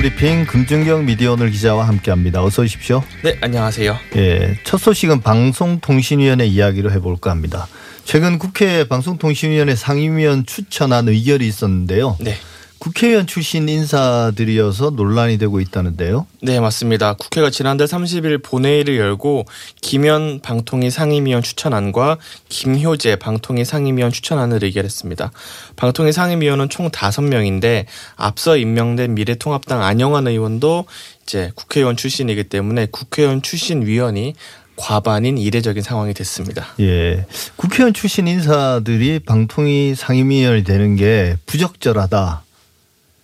브리핑 금준경 미디어 오늘 기자와 함께합니다. 어서 오십시오. 네, 안녕하세요. 예, 첫 소식은 방송통신위원회 이야기로 해볼까 합니다. 최근 국회 방송통신위원회 상임위원 추천안 의결이 있었는데요. 네. 국회의원 출신 인사들이어서 논란이 되고 있다는데요. 네, 맞습니다. 국회가 지난달 30일 본회의를 열고 김현 방통위 상임위원 추천안과 김효재 방통위 상임위원 추천안을 의결했습니다. 방통위 상임위원은 총 5명인데 앞서 임명된 미래통합당 안영환 의원도 이제 국회의원 출신이기 때문에 국회의원 출신 위원이 과반인 이례적인 상황이 됐습니다. 예. 국회의원 출신 인사들이 방통위 상임위원이 되는 게 부적절하다.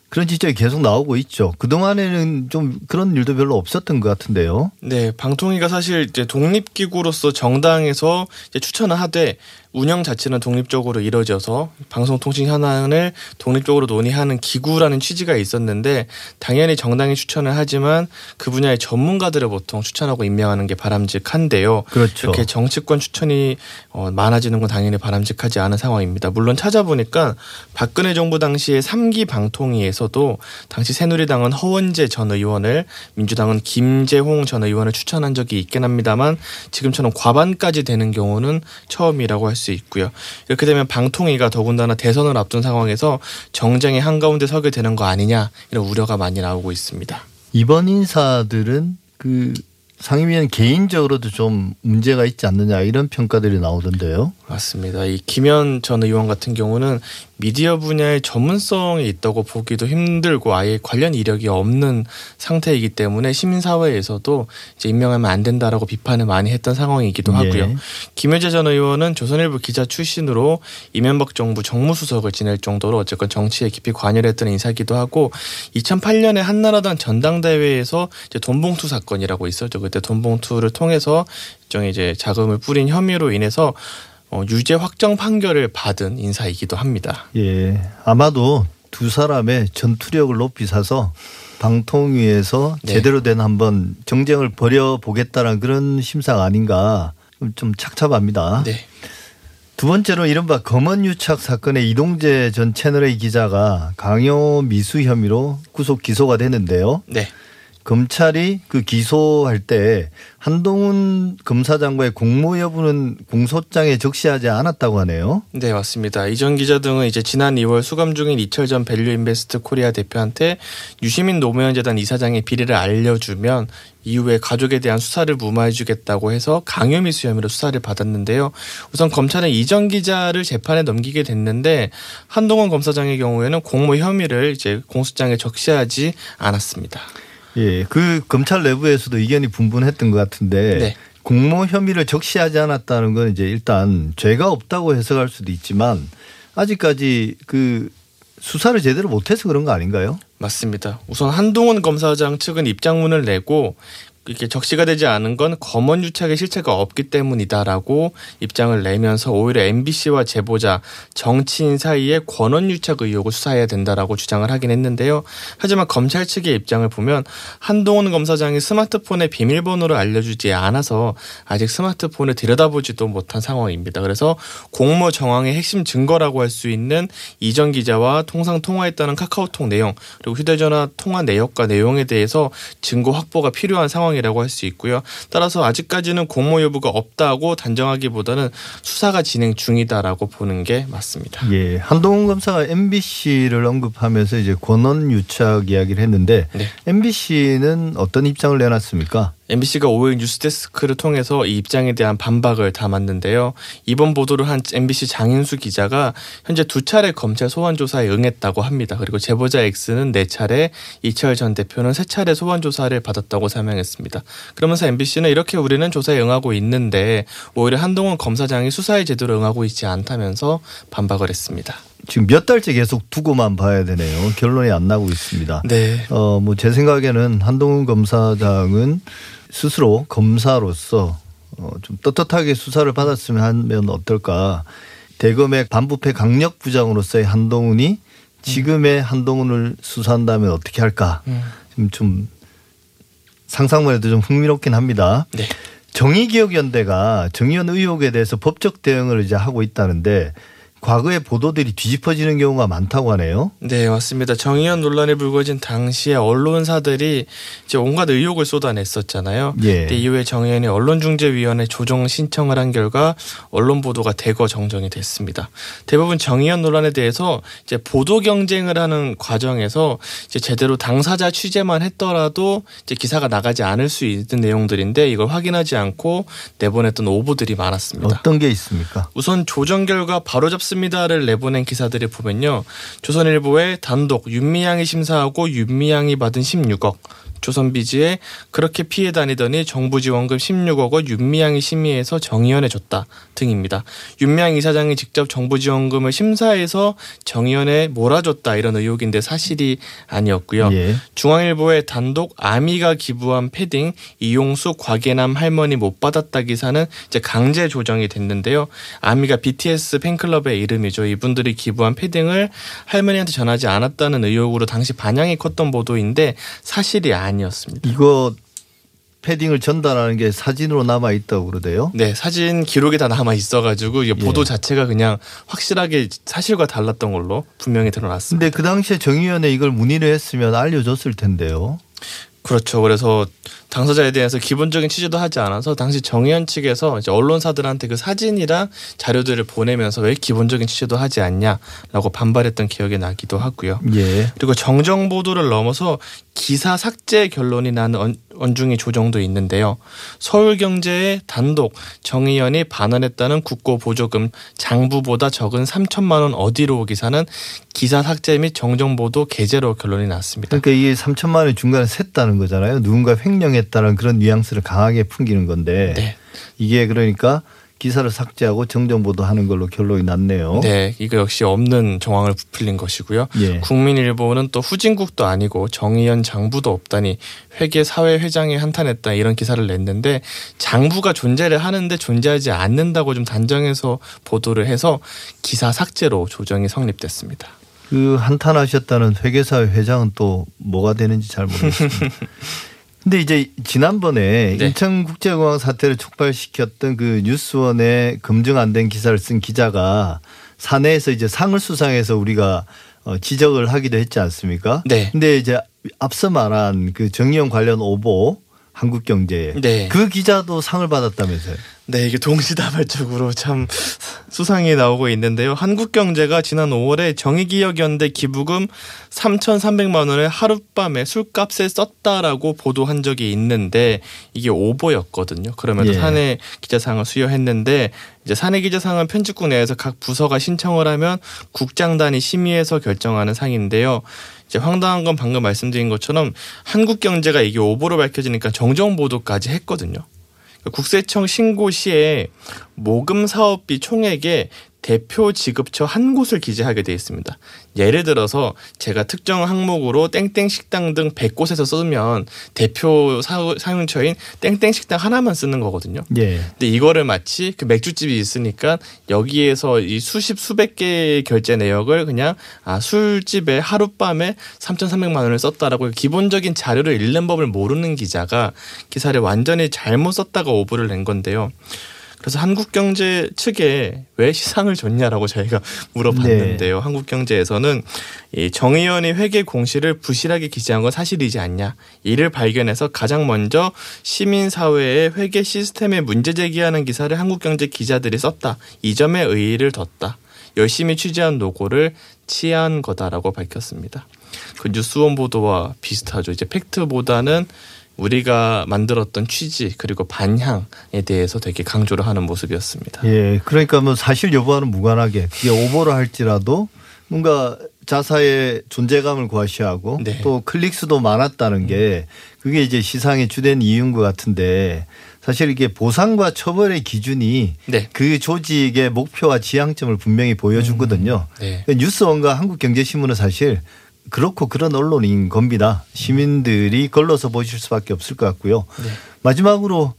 그런 지적이 계속 나오고 있죠. 그동안에는 좀 그런 일도 별로 없었던 것 같은데요. 네, 방통위가 사실 이제 독립기구로서 정당에서 이제 추천을 하되 운영 자체는 독립적으로 이루어져서 방송통신 현안을 독립적으로 논의하는 기구라는 취지가 있었는데 당연히 정당이 추천을 하지만 그 분야의 전문가들을 보통 추천하고 임명하는 게 바람직한데요. 그렇죠. 이렇게 정치권 추천이 어, 많아지는 건 당연히 바람직하지 않은 상황입니다. 물론 찾아보니까 박근혜 정부 당시에 3기 방통위에서도 당시 새누리당은 허원재 전 의원을 민주당은 김재홍 전 의원을 추천한 적이 있긴 합니다만 지금처럼 과반까지 되는 경우는 처음이라고 할 수 있고요. 이렇게 되면 방통위가 더군다나 대선을 앞둔 상황에서 정쟁의 한가운데 서게 되는 거 아니냐 이런 우려가 많이 나오고 있습니다. 이번 인사들은 그 상임위원 개인적으로도 좀 문제가 있지 않느냐 이런 평가들이 나오던데요. 맞습니다. 이 김현 전 의원 같은 경우는 미디어 분야의 전문성이 있다고 보기도 힘들고 아예 관련 이력이 없는 상태이기 때문에 시민사회에서도 이제 임명하면 안 된다라고 비판을 많이 했던 상황이기도 하고요. 예. 김효재 전 의원은 조선일보 기자 출신으로 이명박 정부 정무수석을 지낼 정도로 어쨌건 정치에 깊이 관여를 했던 인사기도 하고 2008년에 한나라당 전당대회에서 이제 돈봉투 사건이라고 있었죠. 그때 돈봉투를 통해서 일종의 이제 자금을 뿌린 혐의로 인해서 어, 유죄 확정 판결을 받은 인사이기도 합니다. 예. 아마도 두 사람의 전투력을 높이 사서 방통위에서 네. 제대로 된 한번 정쟁을 벌여 보겠다는 그런 심산 아닌가 좀 착잡합니다. 네. 두 번째로 이른바 검언유착 사건의 이동재 전 채널A 기자가 강요 미수 혐의로 구속 기소가 됐는데요. 네. 검찰이 그 기소할 때 한동훈 검사장과의 공모 여부는 공소장에 적시하지 않았다고 하네요. 네, 맞습니다. 이 전 기자 등은 이제 지난 2월 수감 중인 이철 전 밸류 인베스트 코리아 대표한테 유시민 노무현 재단 이사장의 비리를 알려주면 이후에 가족에 대한 수사를 무마해주겠다고 해서 강요미수 혐의로 수사를 받았는데요. 우선 검찰은 이전 기자를 재판에 넘기게 됐는데 한동훈 검사장의 경우에는 공모 혐의를 이제 공소장에 적시하지 않았습니다. 예, 그 검찰 내부에서도 의견이 분분했던 것 같은데 네. 공모 혐의를 적시하지 않았다는 건 이제 일단 죄가 없다고 해석할 수도 있지만 아직까지 그 수사를 제대로 못해서 그런 거 아닌가요? 맞습니다. 우선 한동훈 검사장 측은 입장문을 내고 이렇게 적시가 되지 않은 건 검언 유착의 실체가 없기 때문이다라고 입장을 내면서 오히려 MBC와 제보자 정치인 사이에 권언 유착 의혹을 수사해야 된다라고 주장을 하긴 했는데요. 하지만 검찰 측의 입장을 보면 한동훈 검사장이 스마트폰의 비밀번호를 알려주지 않아서 아직 스마트폰을 들여다보지도 못한 상황입니다. 그래서 공모 정황의 핵심 증거라고 할 수 있는 이전 기자와 통상 통화했다는 카카오톡 내용 그리고 휴대전화 통화 내역과 내용에 대해서 증거 확보가 필요한 상황 이라고 할 수 있고요. 따라서 아직까지는 공모 여부가 없다고 단정하기보다는 수사가 진행 중이다라고 보는 게 맞습니다. 예, 한동훈 검사가 MBC를 언급하면서 이제 권언 유착 이야기를 했는데 네. MBC는 어떤 입장을 내놨습니까? MBC가 5일 뉴스데스크를 통해서 이 입장에 대한 반박을 담았는데요. 이번 보도를 한 MBC 장인수 기자가 현재 두 차례 검찰 소환 조사에 응했다고 합니다. 그리고 제보자 X는 네 차례, 이철 전 대표는 세 차례 소환 조사를 받았다고 설명했습니다. 그러면서 MBC는 이렇게 우리는 조사에 응하고 있는데 오히려 한동훈 검사장이 수사에 제대로 응하고 있지 않다면서 반박을 했습니다. 지금 몇 달째 계속 두고만 봐야 되네요. 결론이 안 나고 있습니다. 네. 어, 뭐 제 생각에는 한동훈 검사장은 스스로 검사로서 어, 좀 떳떳하게 수사를 받았으면 하면 어떨까. 대검의 반부패 강력 부장으로서의 한동훈이 지금의 한동훈을 수사한다면 어떻게 할까. 음. 좀, 좀 상상만 해도 좀 흥미롭긴 합니다. 네. 정의기억연대가 정의원 의혹에 대해서 법적 대응을 이제 하고 있다는데 과거의 보도들이 뒤집어지는 경우가 많다고 하네요. 네, 맞습니다. 정의연 논란이 불거진 당시에 언론사들이 이제 온갖 의혹을 쏟아냈었잖아요. 예. 이후에 정의연이 언론중재위원회 조정 신청을 한 결과 언론 보도가 대거 정정이 됐습니다. 대부분 정의연 논란에 대해서 이제 보도 경쟁을 하는 과정에서 이제 제대로 당사자 취재만 했더라도 이제 기사가 나가지 않을 수 있는 내용들인데 이걸 확인하지 않고 내보냈던 오보들이 많았습니다. 어떤 게 있습니까? 우선 조정 결과 바로 잡습니다 를 내보낸 기사들을 보면요. 조선일보에 단독 윤미향이 심사하고 윤미향이 받은 16억. 조선비지에 그렇게 피해 다니더니 정부 지원금 16억을 윤미향이 심의해서 정의연에 줬다 등입니다. 윤미향 이사장이 직접 정부 지원금을 심사해서 정의연에 몰아줬다 이런 의혹인데 사실이 아니었고요. 예. 중앙일보에 단독 아미가 기부한 패딩 이용수 곽예남 할머니 못 받았다 기사는 이제 강제 조정이 됐는데요. 아미가 BTS 팬클럽의 이름이죠. 이분들이 기부한 패딩을 할머니한테 전하지 않았다는 의혹으로 당시 반향이 컸던 보도인데 사실이 아니 었습니다. 이거 패딩을 전달하는 게 사진으로 남아 있다고 그러대요. 네, 사진 기록이 다 남아 있어가지고 이게 보도 예. 자체가 그냥 확실하게 사실과 달랐던 걸로 분명히 드러났습니다. 근데 그 당시에 정의연에 이걸 문의를 했으면 알려줬을 텐데요. 그렇죠. 그래서 당사자에 대해서 기본적인 취재도 하지 않아서 당시 정의연 측에서 이제 언론사들한테 그 사진이랑 자료들을 보내면서 왜 기본적인 취재도 하지 않냐라고 반발했던 기억이 나기도 하고요. 예. 그리고 정정 보도를 넘어서 기사 삭제 결론이 나는 언- 언중이 조정도 있는데요. 서울경제의 단독 정의연이 반환했다는 국고 보조금 장부보다 적은 3천만 원 어디로 기사는 기사 삭제 및 정정 보도 게재로 결론이 났습니다. 그러니까 이게 3천만 원이 중간에 샜다는 거잖아요. 누군가 횡령했 다는 그런 뉘앙스를 강하게 풍기는 건데 네. 이게 그러니까 기사를 삭제하고 정정보도 하는 걸로 결론이 났네요. 네, 이거 역시 없는 정황을 부풀린 것이고요. 예. 국민일보는 또 후진국도 아니고 정의연 장부도 없다니 회계 사회 회장이 한탄했다 이런 기사를 냈는데 장부가 존재를 하는데 존재하지 않는다고 좀 단정해서 보도를 해서 기사 삭제로 조정이 성립됐습니다. 그 한탄하셨다는 회계사회 회장은 또 뭐가 되는지 잘 모르겠습니다. 근데 이제 지난번에 네. 인천국제공항 사태를 촉발시켰던 그 뉴스원에 검증 안 된 기사를 쓴 기자가 사내에서 이제 상을 수상해서 우리가 어, 지적을 하기도 했지 않습니까? 네. 근데 이제 앞서 말한 그 정의용 관련 오보 한국 경제에 네. 그 기자도 상을 받았다면서요? 네, 이게 동시다발적으로 참 수상이 나오고 있는데요. 한국경제가 지난 5월에 정의기억연대 기부금 3,300만 원을 하룻밤에 술값에 썼다라고 보도한 적이 있는데 이게 오보였거든요. 그러면서 예. 사내 기자상을 수여했는데 이제 사내 기자상은 편집국 내에서 각 부서가 신청을 하면 국장단이 심의해서 결정하는 상인데요. 이제 황당한 건 방금 말씀드린 것처럼 한국 경제가 이게 오보로 밝혀지니까 정정 보도까지 했거든요. 국세청 신고 시에 모금 사업비 총액에 대표 지급처 한 곳을 기재하게 돼 있습니다. 예를 들어서 제가 특정 항목으로 땡땡 식당 등 100곳에서 쓰면 대표 사- 사용처인 땡땡 식당 하나만 쓰는 거거든요. 예. 근데 이거를 마치 그 맥주집이 있으니까 여기에서 이 수십 수백 개의 결제 내역을 그냥 아 술집에 하룻밤에 3,300만 원을 썼다라고 기본적인 자료를 읽는 법을 모르는 기자가 기사를 완전히 잘못 썼다가 오보를 낸 건데요. 그래서 한국경제 측에 왜 시상을 줬냐라고 저희가 물어봤는데요. 한국경제에서는 이 정의연이 회계 공시를 부실하게 기재한 건 사실이지 않냐. 이를 발견해서 가장 먼저 시민사회의 회계 시스템에 문제 제기하는 기사를 한국경제 기자들이 썼다. 이 점에 의의를 뒀다. 열심히 취재한 노고를 치한 거다라고 밝혔습니다. 그 뉴스원 보도와 비슷하죠. 이제 팩트보다는 우리가 만들었던 취지 그리고 반향에 대해서 되게 강조를 하는 모습이었습니다. 예, 그러니까 뭐 사실 여부와는 무관하게 그게 오보를 할지라도 뭔가 자사의 존재감을 과시하고 네. 또 클릭 수도 많았다는 게 그게 이제 시상의 주된 이유인 것 같은데 사실 이게 보상과 처벌의 기준이 네. 그 조직의 목표와 지향점을 분명히 보여주거든요. 네. 뉴스원과 한국경제신문은 사실 그렇고 그런 언론인 겁니다. 시민들이 걸러서 보실 수밖에 없을 것 같고요. 네. 마지막으로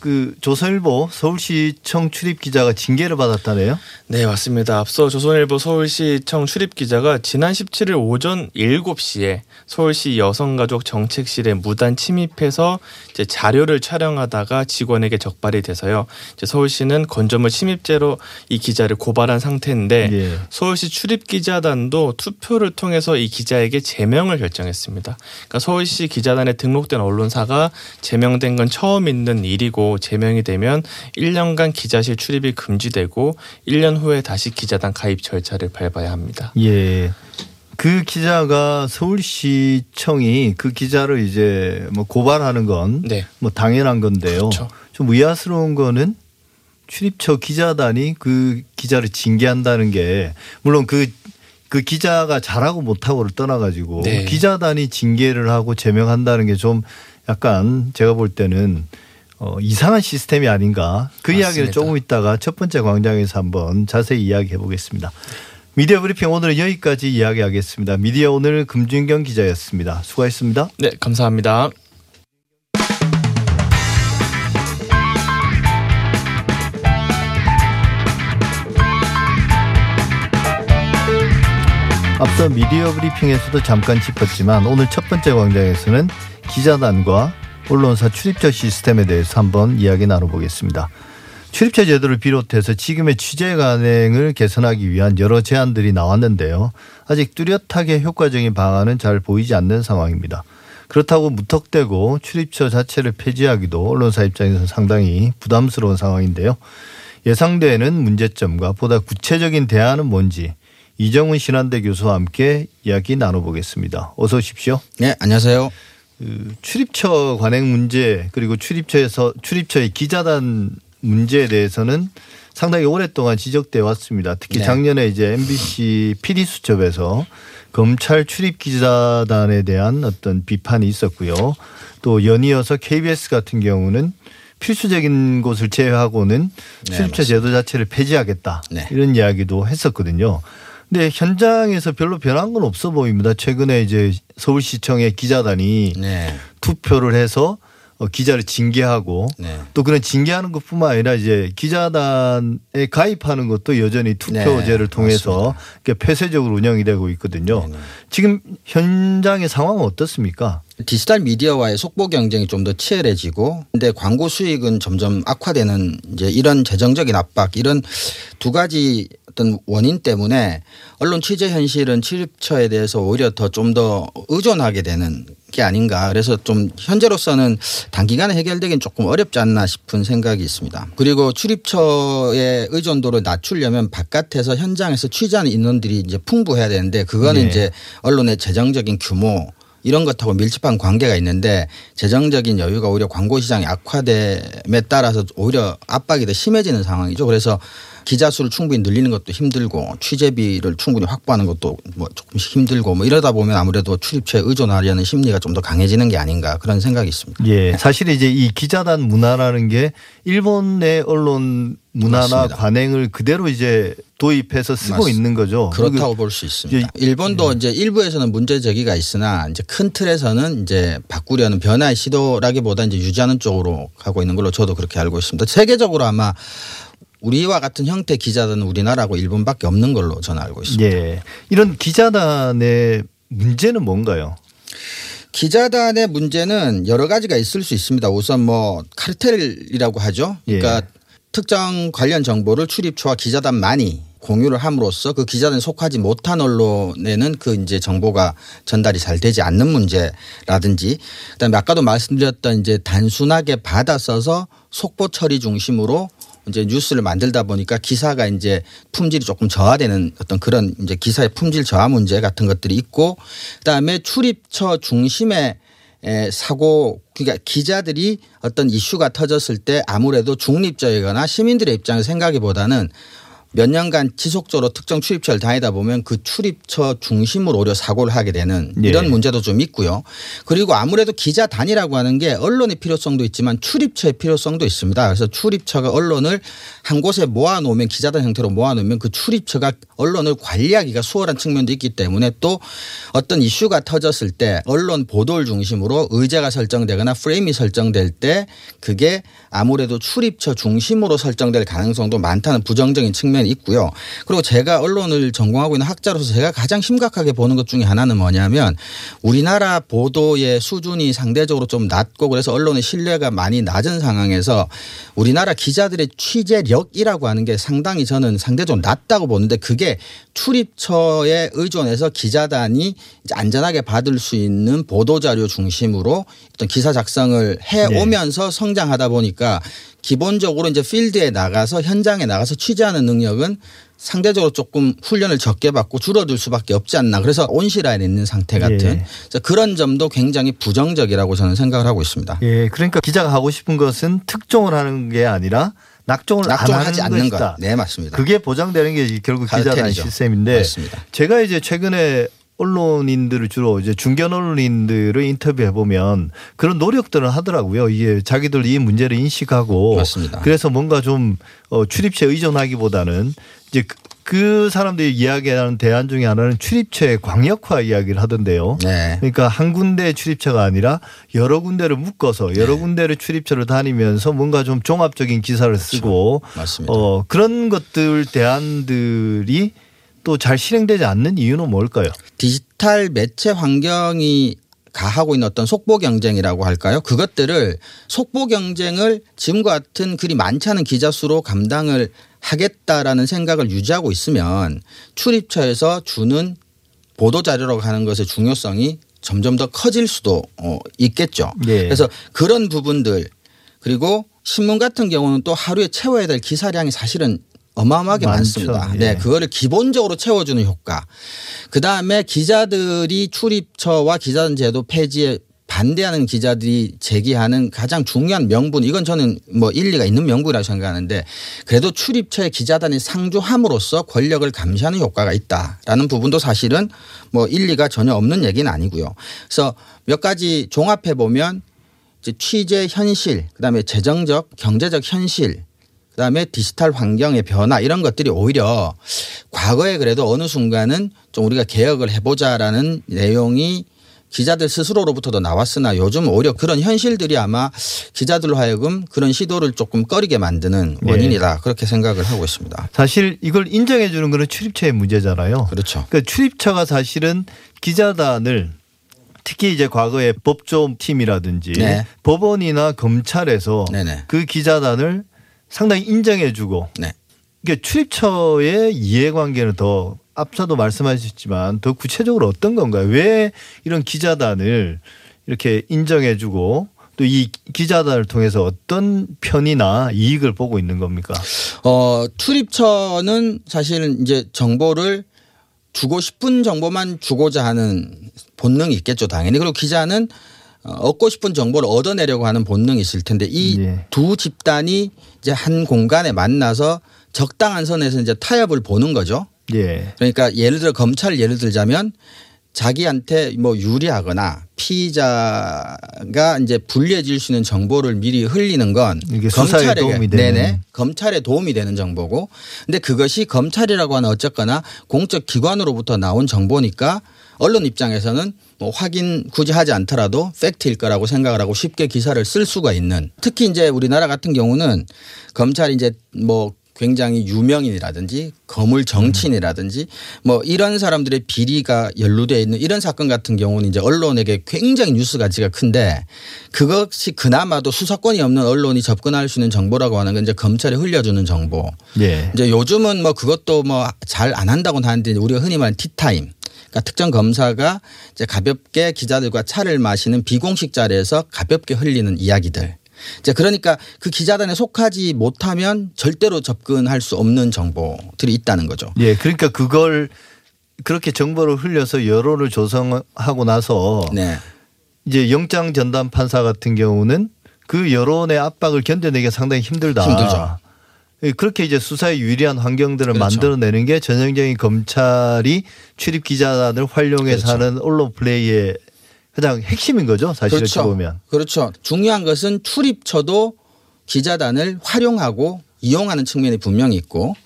그 조선일보 서울시청 출입 기자가 징계를 받았다네요. 네, 맞습니다. 앞서 조선일보 서울시청 출입 기자가 지난 17일 오전 7시에 서울시 여성가족 정책실에 무단 침입해서 이제 자료를 촬영하다가 직원에게 적발이 돼서요. 이제 서울시는 건조물 침입죄로 이 기자를 고발한 상태인데 예. 서울시 출입 기자단도 투표를 통해서 이 기자에게 제명을 결정했습니다. 그러니까 서울시 기자단에 등록된 언론사가 제명된 건 처음 있는 일이고 제명이 되면 1년간 기자실 출입이 금지되고 1년 후에 다시 기자단 가입 절차를 밟아야 합니다. 예. 그 기자가 서울시청이 그 기자를 이제 뭐 고발하는 건뭐 네. 당연한 건데요. 그렇죠. 좀 의아스러운 거는 출입처 기자단이 그 기자를 징계한다는 게 물론 그그 기자가 잘하고 못하고를 떠나가지고 네. 기자단이 징계를 하고 제명한다는 게 좀 약간 제가 볼 때는 어, 이상한 시스템이 아닌가 그 이야기를 맞습니다. 조금 있다가 첫 번째 광장에서 한번 자세히 이야기해 보겠습니다. 미디어 브리핑 오늘은 여기까지 이야기하겠습니다. 미디어 오늘 금준경 기자였습니다. 수고하셨습니다. 네, 감사합니다. 앞서 미디어 브리핑에서도 잠깐 짚었지만 오늘 첫 번째 광장에서는 기자단과 언론사 출입처 시스템에 대해서 한번 이야기 나눠보겠습니다. 출입처 제도를 비롯해서 지금의 취재 관행을 개선하기 위한 여러 제안들이 나왔는데요. 아직 뚜렷하게 효과적인 방안은 잘 보이지 않는 상황입니다. 그렇다고 무턱대고 출입처 자체를 폐지하기도 언론사 입장에서 상당히 부담스러운 상황인데요. 예상되는 문제점과 보다 구체적인 대안은 뭔지 이정훈 신한대 교수와 함께 이야기 나눠보겠습니다. 어서 오십시오. 네, 안녕하세요. 그 출입처 관행 문제 그리고 출입처에서 출입처의 기자단 문제에 대해서는 상당히 오랫동안 지적돼 왔습니다. 특히 네. 작년에 이제 MBC PD 수첩에서 검찰 출입 기자단에 대한 어떤 비판이 있었고요. 또 연이어서 KBS 같은 경우는 필수적인 곳을 제외하고는 네, 출입처 제도 자체를 폐지하겠다 네. 이런 이야기도 했었거든요. 근데 현장에서 별로 변한 건 없어 보입니다. 최근에 이제 서울시청의 기자단이 네, 투표를 해서 어, 기자를 징계하고 네. 또 그런 징계하는 것뿐만 아니라 이제 기자단에 가입하는 것도 여전히 투표제를 네, 통해서 폐쇄적으로 운영이 되고 있거든요. 네, 네. 지금 현장의 상황은 어떻습니까? 디지털 미디어와의 속보 경쟁이 좀 더 치열해지고 근데 광고 수익은 점점 악화되는 이제 이런 재정적인 압박 이런 두 가지 어떤 원인 때문에 언론 취재 현실은 출입처에 대해서 오히려 더 좀 더 의존하게 되는 게 아닌가 그래서 좀 현재로서는 단기간에 해결되긴 조금 어렵지 않나 싶은 생각이 있습니다. 그리고 출입처의 의존도를 낮추려면 바깥에서 현장에서 취재하는 인원들이 이제 풍부해야 되는데 그거는 네. 이제 언론의 재정적인 규모 이런 것하고 밀접한 관계가 있는데 재정적인 여유가 오히려 광고 시장이 악화됨에 따라서 오히려 압박이 더 심해지는 상황이죠. 그래서 기자 수를 충분히 늘리는 것도 힘들고 취재비를 충분히 확보하는 것도 뭐 조금 힘들고 뭐 이러다 보면 아무래도 출입처에 의존하려는 심리가 좀 더 강해지는 게 아닌가 그런 생각이 있습니다. 예. 사실 이제 이 기자단 문화라는 게 일본의 언론 문화나 맞습니다. 관행을 그대로 이제 도입해서 쓰고 맞습니다. 있는 거죠. 그렇다고 볼 수 있습니다. 일본도 이제 일부에서는 문제 제기가 있으나 이제 큰 틀에서는 이제 바꾸려는 변화의 시도라기보다 이제 유지하는 쪽으로 가고 있는 걸로 저도 그렇게 알고 있습니다. 세계적으로 아마 우리와 같은 형태 기자단은 우리나라하고 일본밖에 없는 걸로 저는 알고 있습니다. 예. 이런 기자단의 문제는 뭔가요? 기자단의 문제는 여러 가지가 있을 수 있습니다. 우선 뭐 카르텔이라고 하죠. 그러니까 예. 특정 관련 정보를 출입처와 기자단만이 공유를 함으로써 그 기자단에 속하지 못한 언론에는 그 이제 정보가 전달이 잘 되지 않는 문제라든지 그다음에 아까도 말씀드렸던 이제 단순하게 받아 써서 속보 처리 중심으로 이제 뉴스를 만들다 보니까 기사가 이제 품질이 조금 저하되는 어떤 그런 이제 기사의 품질 저하 문제 같은 것들이 있고 그다음에 출입처 중심의 에, 사고 그러니까 기자들이 어떤 이슈가 터졌을 때 아무래도 중립적이거나 시민들의 입장을 생각하기보다는 몇 년간 지속적으로 특정 출입처를 다니다 보면 그 출입처 중심으로 오히려 사고를 하게 되는 예. 이런 문제도 좀 있고요. 그리고 아무래도 기자 단이라고 하는 게 언론의 필요성도 있지만 출입처의 필요성도 있습니다. 그래서 출입처가 언론을 한 곳에 모아놓으면 기자단 형태로 모아놓으면 그 출입처가 언론을 관리하기가 수월한 측면도 있기 때문에 또 어떤 이슈가 터졌을 때 언론 보도를 중심으로 의제가 설정되거나 프레임이 설정될 때 그게 아무래도 출입처 중심으로 설정될 가능성도 많다는 부정적인 측면이 있고요. 그리고 제가 언론을 전공하고 있는 학자로서 제가 가장 심각하게 보는 것 중에 하나는 뭐냐면 우리나라 보도의 수준이 상대적으로 좀 낮고 그래서 언론의 신뢰가 많이 낮은 상황에서 우리나라 기자들의 취재력이라고 하는 게 상당히 저는 상대적으로 낮다고 보는데 그게 출입처에 의존해서 기자단이 안전하게 받을 수 있는 보도 자료 중심으로 어떤 기사 작성을 해 오면서 네. 성장하다 보니까 기본적으로 이제 필드에 나가서 현장에 나가서 취재하는 능력은 상대적으로 조금 훈련을 적게 받고 줄어들 수밖에 없지 않나. 그래서 온실화에 있는 상태 같은 예. 그런 점도 굉장히 부정적이라고 저는 생각을 하고 있습니다. 예. 그러니까 기자가 하고 싶은 것은 특종을 하는 게 아니라 낙종을 낙종하지 않는 것이다. 것. 네, 맞습니다. 그게 보장되는 게 결국 기자단 시스템인데 맞습니다. 제가 이제 최근에 언론인들을 주로 이제 중견 언론인들을 인터뷰해 보면 그런 노력들을 하더라고요. 이게 자기들 이 문제를 인식하고 맞습니다. 그래서 뭔가 좀 어, 출입처에 의존하기보다는 이제 그, 그 사람들이 이야기하는 대안 중에 하나는 출입처의 광역화 이야기를 하던데요. 네. 그러니까 한 군데 출입처가 아니라 여러 군데를 묶어서 여러 네. 군데를 출입처를 다니면서 뭔가 좀 종합적인 기사를 쓰고 그렇죠. 맞습니다. 어, 그런 것들 대안들이 또 잘 실행되지 않는 이유는 뭘까요? 디지털 매체 환경이 가하고 있는 어떤 속보 경쟁이라고 할까요? 그것들을 속보 경쟁을 지금과 같은 그리 많지 않은 기자 수로 감당을 하겠다라는 생각을 유지하고 있으면 출입처에서 주는 보도 자료라고 하는 것의 중요성이 점점 더 커질 수도 어, 있겠죠. 네. 그래서 그런 부분들 그리고 신문 같은 경우는 또 하루에 채워야 될 기사량이 사실은 어마어마하게 많죠. 많습니다. 네, 예. 그거를 기본적으로 채워주는 효과. 그 다음에 기자들이 출입처와 기자단 제도 폐지에 반대하는 기자들이 제기하는 가장 중요한 명분 이건 저는 뭐 일리가 있는 명분이라고 생각하는데 그래도 출입처의 기자단이 상주함으로써 권력을 감시하는 효과가 있다라는 부분도 사실은 뭐 일리가 전혀 없는 얘기는 아니고요. 그래서 몇 가지 종합해 보면 취재 현실 그다음에 재정적 경제적 현실 그다음에 디지털 환경의 변화 이런 것들이 오히려 과거에 그래도 어느 순간은 좀 우리가 개혁을 해보자라는 내용이 기자들 스스로로부터도 나왔으나 요즘 오히려 그런 현실들이 아마 기자들로 하여금 그런 시도를 조금 꺼리게 만드는 네. 원인이다 네. 그렇게 생각을 하고 있습니다. 사실 이걸 인정해 주는 것은 출입처의 문제잖아요. 그렇죠. 그러니까 출입처가 사실은 기자단을 특히 이제 과거에 법조팀이라든지 네. 법원이나 검찰에서 네네. 그 기자단을 상당히 인정해주고 네. 이게 출입처의 이해관계는 더 앞서도 말씀하셨지만 더 구체적으로 어떤 건가요? 왜 이런 기자단을 이렇게 인정해주고 또 이 기자단을 통해서 어떤 편이나 이익을 보고 있는 겁니까? 어, 출입처는 사실은 이제 정보를 주고 싶은 정보만 주고자 하는 본능이 있겠죠, 당연히. 그리고 기자는 어, 얻고 싶은 정보를 얻어내려고 하는 본능이 있을 텐데 이두 네. 집단이 이제 한 공간에 만나서 적당한 선에서 이제 타협을 보는 거죠. 예. 그러니까 예를 들어 검찰 예를 들자면 자기한테 뭐 유리하거나 피의자가 이제 불리해질 수 있는 정보를 미리 흘리는 건 검찰에게 도움이 되는. 네네 검찰에 도움이 되는 정보고 근데 그것이 검찰이라고 하는 어쨌거나 공적 기관으로부터 나온 정보니까 언론 입장에서는 뭐 확인 굳이 하지 않더라도 팩트일 거라고 생각을 하고 쉽게 기사를 쓸 수가 있는 특히 이제 우리나라 같은 경우는 검찰이 이제 뭐 굉장히 유명인이라든지 거물 정치인이라든지 뭐 이런 사람들의 비리가 연루되어 있는 이런 사건 같은 경우는 이제 언론에게 굉장히 뉴스 가치가 큰데 그것이 그나마도 수사권이 없는 언론이 접근할 수 있는 정보라고 하는 건 이제 검찰에 흘려주는 정보. 예. 이제 요즘은 뭐 그것도 뭐 잘 안 한다고는 하는데 우리가 흔히 말하는 티타임 그러니까 특정 검사가 이제 가볍게 기자들과 차를 마시는 비공식 자리에서 가볍게 흘리는 이야기들. 이제 그러니까 그 기자단에 속하지 못하면 절대로 접근할 수 없는 정보들이 있다는 거죠. 예. 그러니까 그걸 그렇게 정보를 흘려서 여론을 조성하고 나서 네. 이제 영장 전담 판사 같은 경우는 그 여론의 압박을 견뎌내기가 상당히 힘들다. 힘들죠. 예, 그렇게 이제 수사에 유리한 환경들을 그렇죠. 만들어내는 게 전형적인 검찰이 출입 기자단을 활용해서 그렇죠. 하는 언론 플레이의 가장 핵심인 거죠. 사실 그렇죠. 보면. 그렇죠. 중요한 것은 출입처도 기자단을 활용하고 이용하는 측면이 분명히 있고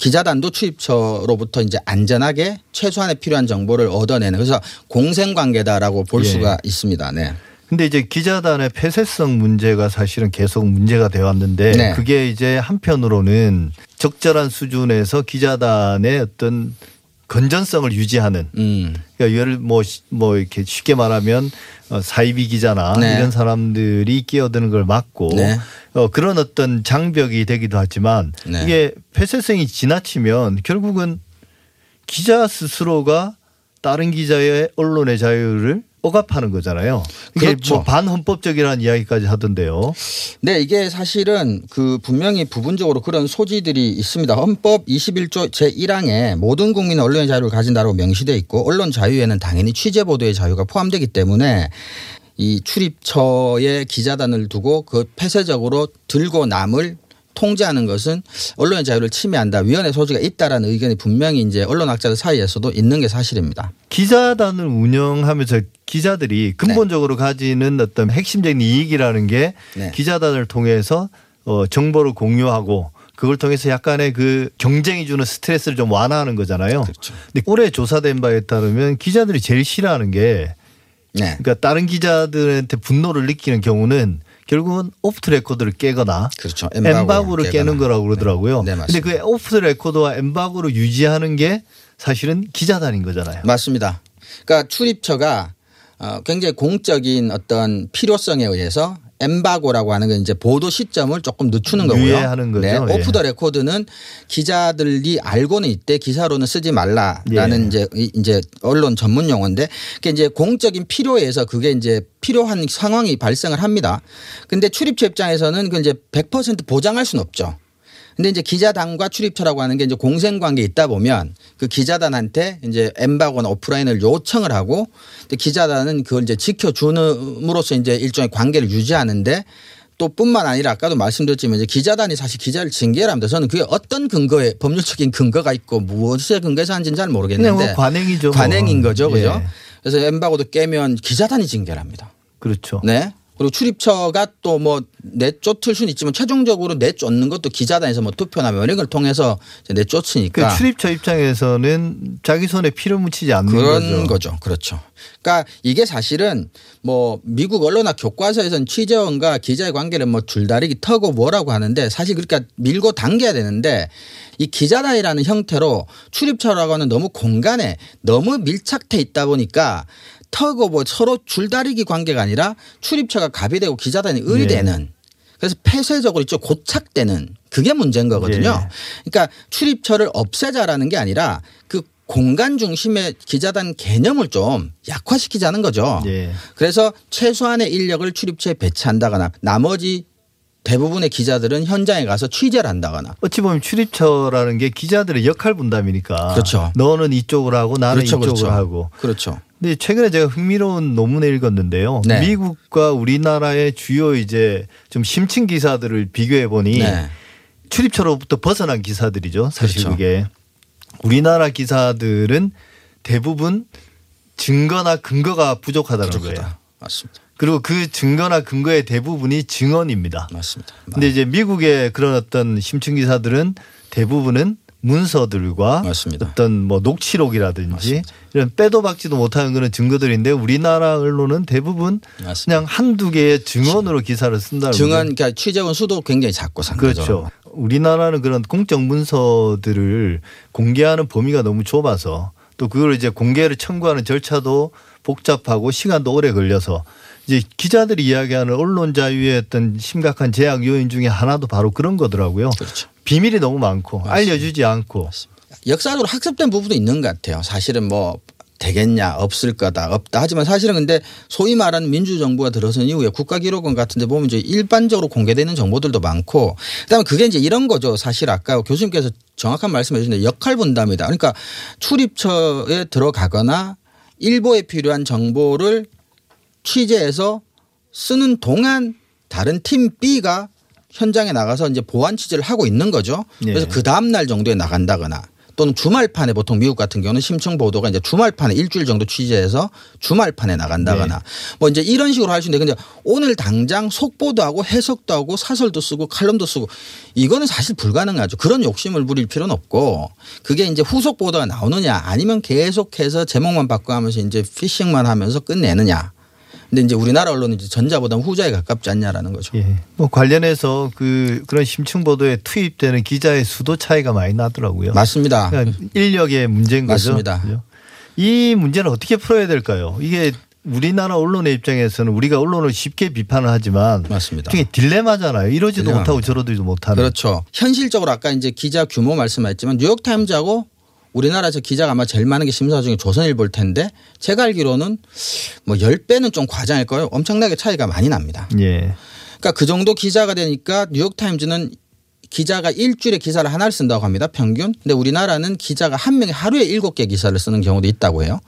기자단도 출입처로부터 이제 안전하게 최소한의 필요한 정보를 얻어내는 그래서 공생 관계다라고 볼 예. 수가 있습니다. 네. 근데 이제 기자단의 폐쇄성 문제가 사실은 계속 문제가 되어 왔는데 네. 그게 이제 한편으로는 적절한 수준에서 기자단의 어떤 건전성을 유지하는 음. 그러니까 예를 뭐, 시- 뭐 이렇게 쉽게 말하면 어, 사이비 기자나 네. 이런 사람들이 끼어드는 걸 막고 네. 어, 그런 어떤 장벽이 되기도 하지만 네. 이게 폐쇄성이 지나치면 결국은 기자 스스로가 다른 기자의 언론의 자유를 억압하는 거잖아요. 이게 그렇죠. 뭐 반헌법적이라는 이야기까지 하던데요. 네, 이게 사실은 그 분명히 부분적으로 그런 소지들이 있습니다. 헌법 21조 제1항에 모든 국민은 언론의 자유를 가진다고 명시돼 있고 언론 자유에는 당연히 취재 보도의 자유가 포함되기 때문에 이 출입처에 기자단을 두고 그 폐쇄적으로 들고 남을 통제하는 것은 언론의 자유를 침해한다. 위헌의 소지가 있다라는 의견이 분명히 이제 언론학자들 사이에서도 있는 게 사실입니다. 기자단을 운영하면서 기자들이 근본적으로 가지는 어떤 핵심적인 이익이라는 게 네. 기자단을 통해서 어, 정보를 공유하고 그걸 통해서 약간의 그 경쟁이 주는 스트레스를 좀 완화하는 거잖아요. 그렇죠. 근데 올해 조사된 바에 따르면 기자들이 제일 싫어하는 게 네. 그러니까 다른 기자들한테 분노를 느끼는 경우는 결국은 off the record를 깨거나 그렇죠. 엠바고 를 깨는 깨거나. 거라고 그러더라고요. 네, 네, 근데 맞습니다. 그 off the record와 엠바고를 유지하는 게 사실은 기자단인 거잖아요. 맞습니다. 그러니까 출입처가 어, 굉장히 공적인 어떤 필요성에 의해서 엠바고라고 하는 건 이제 보도 시점을 조금 늦추는 거고요. 유예하는 거죠. 네. 예. off the record는 기자들이 알고는 있되 기사로는 쓰지 말라라는 예. 이제 이- 이제 언론 전문 용어인데 그게 이제 공적인 필요에 의해서 그게 이제 필요한 상황이 발생을 합니다. 근데 출입처 입장에서는 그 이제 100% 보장할 수는 없죠. 근데 이제 기자단과 출입처라고 하는 게 이제 공생 관계에 있다 보면 그 기자단한테 이제 엠바고나 오프라인을 요청을 하고 근데 기자단은 그걸 이제 지켜주는으로써 이제 일종의 관계를 유지하는데 또 뿐만 아니라 아까도 말씀드렸지만 이제 기자단이 사실 기자를 징계를 합니다. 저는 그게 어떤 근거에 법률적인 근거가 있고 무엇에 근거해서 하는지는 잘 모르겠는데 그냥 뭐 관행이죠. 뭐. 관행인 거죠. 그죠? 예. 그래서 엠바고도 깨면 기자단이 징계를 합니다. 그렇죠. 네. 그리고 출입처가 또 뭐 내쫓을 수는 있지만 최종적으로 내쫓는 것도 기자단에서 뭐 투표나 뭐 이런 걸 통해서 이제 그 내쫓으니까 출입처 입장에서는 자기 손에 피를 묻히지 않는 그런 거죠. 거죠. 그렇죠. 그러니까 이게 사실은 뭐 미국 언론학 교과서에서는 취재원과 기자의 관계를 뭐 줄다리기 터고 뭐라고 하는데 사실 그러니까 밀고 당겨야 되는데 이 기자단이라는 형태로 출입처라고 하는 너무 공간에 너무 밀착돼 있다 보니까 터고 뭐 서로 줄다리기 관계가 아니라 출입처가 갑이 되고 기자단이 을이 네. 되는 그래서 폐쇄적으로 좀 고착되는 그게 문제인 거거든요. 예. 그러니까 출입처를 없애자라는 게 아니라 그 공간 중심의 기자단 개념을 좀 약화시키자는 거죠. 예. 그래서 최소한의 인력을 출입처에 배치한다거나 나머지 대부분의 기자들은 현장에 가서 취재를 한다거나 어찌 보면 출입처라는 게 기자들의 역할 분담이니까. 그렇죠. 너는 이쪽으로 하고 나는 그렇죠, 이쪽으로 그렇죠. 하고. 그렇죠. 근데 최근에 제가 흥미로운 논문을 읽었는데요. 네. 미국과 우리나라의 주요 이제 좀 심층 기사들을 비교해 보니 네. 출입처로부터 벗어난 기사들이죠. 사실 그렇죠. 그게 우리나라 기사들은 대부분 증거나 근거가 부족하다는 거예요. 부족하다. 맞습니다. 그리고 그 증거나 근거의 대부분이 증언입니다. 맞습니다. 근데 이제 미국의 그런 어떤 심층 기사들은 대부분은 문서들과 맞습니다. 어떤 뭐 녹취록이라든지 맞습니다. 이런 빼도 박지도 못하는 그런 증거들인데 우리나라 언론은 대부분 맞습니다. 그냥 한두 개의 증언으로 기사를 쓴다는 증언. 그러니까 취재원 수도 굉장히 작고 상대적으로. 그렇죠. 우리나라는 그런 공적 문서들을 공개하는 범위가 너무 좁아서 또 그걸 이제 공개를 청구하는 절차도 복잡하고 시간도 오래 걸려서 이제 기자들이 이야기하는 언론 자유의 어떤 심각한 제약 요인 중에 하나도 바로 그런 거더라고요. 그렇죠. 비밀이 너무 많고 알려주지 않고 역사적으로 학습된 부분도 있는 것 같아요. 사실은 뭐 되겠냐 없을 거다 없다 하지만 사실은 근데 소위 말하는 민주정부가 들어선 이후에 국가기록원 같은 데 보면 이제 일반적으로 공개되는 정보들도 많고 그다음에 그게 이제 이런 거죠. 사실 아까 교수님께서 정확한 말씀해 주셨는데 역할 분담이다. 그러니까 출입처에 들어가거나 일보에 필요한 정보를 취재해서 쓰는 동안 다른 팀 B가 현장에 나가서 이제 보안 취재를 하고 있는 거죠. 그래서 예. 그 다음 날 정도에 나간다거나 또는 주말판에 보통 미국 같은 경우는 심층 보도가 이제 주말판에 일주일 정도 취재해서 주말판에 나간다거나 네. 뭐 이제 이런 식으로 할 수 있는데 근데 오늘 당장 속보도 하고 해석도 하고 사설도 쓰고 칼럼도 쓰고 이거는 사실 불가능하죠. 그런 욕심을 부릴 필요는 없고 그게 이제 후속 보도가 나오느냐 아니면 계속해서 제목만 바꿔 하면서 이제 피싱만 하면서 끝내느냐 근데 이제 우리나라 언론은 이제 전자보다 후자에 가깝지 않냐라는 거죠. 예. 뭐 관련해서 그 그런 심층 보도에 투입되는 기자의 수도 차이가 많이 나더라고요. 맞습니다. 그러니까 인력의 문제인 거죠. 맞습니다. 그죠? 이 문제는 어떻게 풀어야 될까요? 이게 우리나라 언론의 입장에서는 우리가 언론을 쉽게 비판을 하지만 맞습니다. 중에 딜레마잖아요. 이러지도 딜레마입니다. 못하고 저러지도 못하는. 그렇죠. 현실적으로 아까 이제 기자 규모 말씀하셨지만 뉴욕타임즈하고 우리나라 저 기자가 아마 제일 많은 게 심사 중에 조선일보일 텐데 제가 알기로는 뭐 10배는 좀 과장일 거예요. 엄청나게 차이가 많이 납니다. 예. 그러니까 그 정도 기자가 되니까 뉴욕타임즈는 기자가 일주일에 기사를 하나를 쓴다고 합니다. 평균. 근데 우리나라는 기자가 한 명이 하루에 일곱 개 기사를 쓰는 경우도 있다고 해요.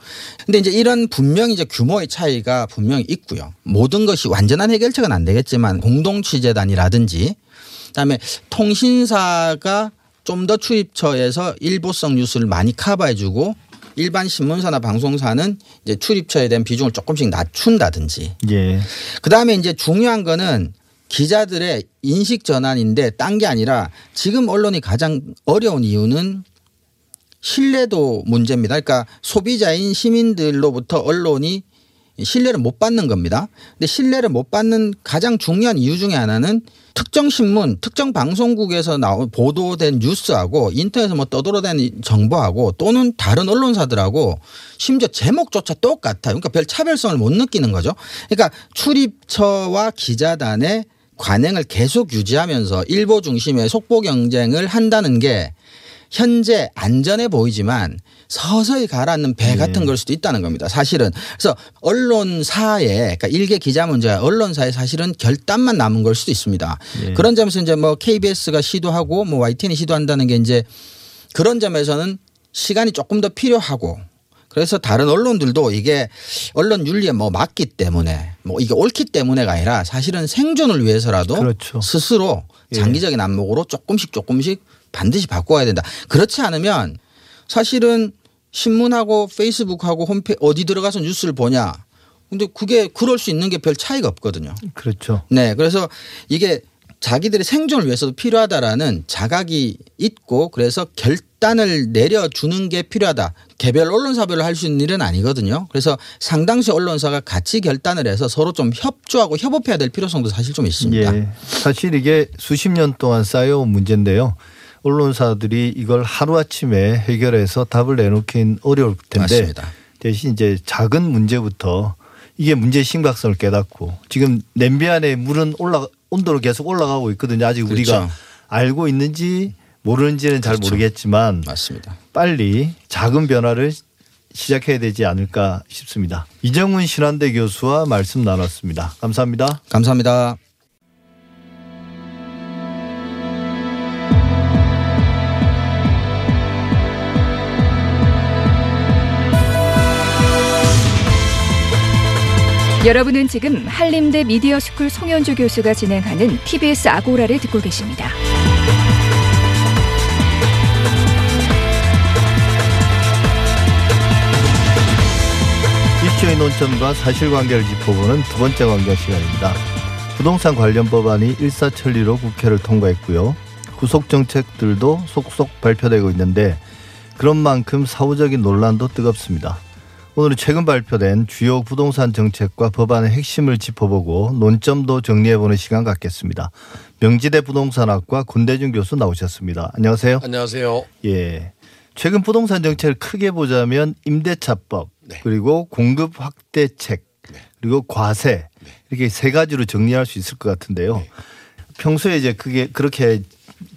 근데 이제 이런 분명히 이제 규모의 차이가 분명히 있고요. 모든 것이 완전한 해결책은 안 되겠지만 공동 취재단이라든지 그다음에 통신사가 좀 더 출입처에서 일보성 뉴스를 많이 커버해 주고 일반 신문사나 방송사는 이제 출입처에 대한 비중을 조금씩 낮춘다든지 예. 그 다음에 이제 중요한 거는 기자들의 인식 전환인데 딴 게 아니라 지금 언론이 가장 어려운 이유는 신뢰도 문제입니다. 그러니까 소비자인 시민들로부터 언론이 신뢰를 못 받는 겁니다. 근데 신뢰를 못 받는 가장 중요한 이유 중에 하나는 특정 신문, 특정 방송국에서 나온 보도된 뉴스하고 인터넷에서 뭐 떠돌아다니는 정보하고 또는 다른 언론사들하고 심지어 제목조차 똑같아요. 그러니까 별 차별성을 못 느끼는 거죠. 그러니까 출입처와 기자단의 관행을 계속 유지하면서 일보 중심의 속보 경쟁을 한다는 게 현재 안전해 보이지만 서서히 가라앉는 배 같은 걸 수도 있다는 겁니다. 사실은. 그래서 언론사에 그러니까 일개 기자 문제가 언론사에 사실은 결단만 남은 걸 수도 있습니다. 예. 그런 점에서 이제 뭐 KBS가 시도하고 뭐 YTN이 시도한다는 게 이제 그런 점에서는 시간이 조금 더 필요하고 그래서 다른 언론들도 이게 언론 윤리에 뭐 맞기 때문에 뭐 이게 옳기 때문에가 아니라 사실은 생존을 위해서라도 그렇죠. 스스로 예. 장기적인 안목으로 조금씩 조금씩 반드시 바꿔야 된다. 그렇지 않으면 사실은 신문하고 페이스북하고 홈페이지 어디 들어가서 뉴스를 보냐. 근데 그게 그럴 수 있는 게 별 차이가 없거든요. 그렇죠. 네. 그래서 이게 자기들의 생존을 위해서도 필요하다라는 자각이 있고 그래서 결단을 내려주는 게 필요하다. 개별 언론사별로 할 수 있는 일은 아니거든요. 그래서 상당수 언론사가 같이 결단을 해서 서로 좀 협조하고 협업해야 될 필요성도 사실 좀 있습니다. 예. 사실 이게 수십 년 동안 쌓여온 문제인데요. 언론사들이 이걸 하루아침에 해결해서 답을 내놓긴 어려울 텐데 맞습니다. 대신 이제 작은 문제부터 이게 문제의 심각성을 깨닫고 지금 냄비 안에 물은 올라 온도로 계속 올라가고 있거든요. 아직 그렇죠. 우리가 알고 있는지 모르는지는 잘 그렇죠. 모르겠지만 맞습니다. 빨리 작은 변화를 시작해야 되지 않을까 싶습니다. 이정훈 신한대 교수와 말씀 나눴습니다. 감사합니다. 감사합니다. 여러분은 지금 한림대 미디어스쿨 송현주 교수가 진행하는 TBS 아고라를 듣고 계십니다. 이슈의 논점과 사실관계를 짚어보는 두 번째 관계 시간입니다. 부동산 관련 법안이 일사천리로 국회를 통과했고요. 후속 정책들도 속속 발표되고 있는데 그런 만큼 사후적인 논란도 뜨겁습니다. 오늘은 최근 발표된 주요 부동산 정책과 법안의 핵심을 짚어보고 논점도 정리해보는 시간 갖겠습니다. 명지대 부동산학과 군대준 교수 나오셨습니다. 안녕하세요. 안녕하세요. 예. 최근 부동산 정책을 크게 보자면 임대차법 네. 그리고 공급 확대책 그리고 과세 이렇게 세 가지로 정리할 수 있을 것 같은데요. 네. 평소에 이제 그게 그렇게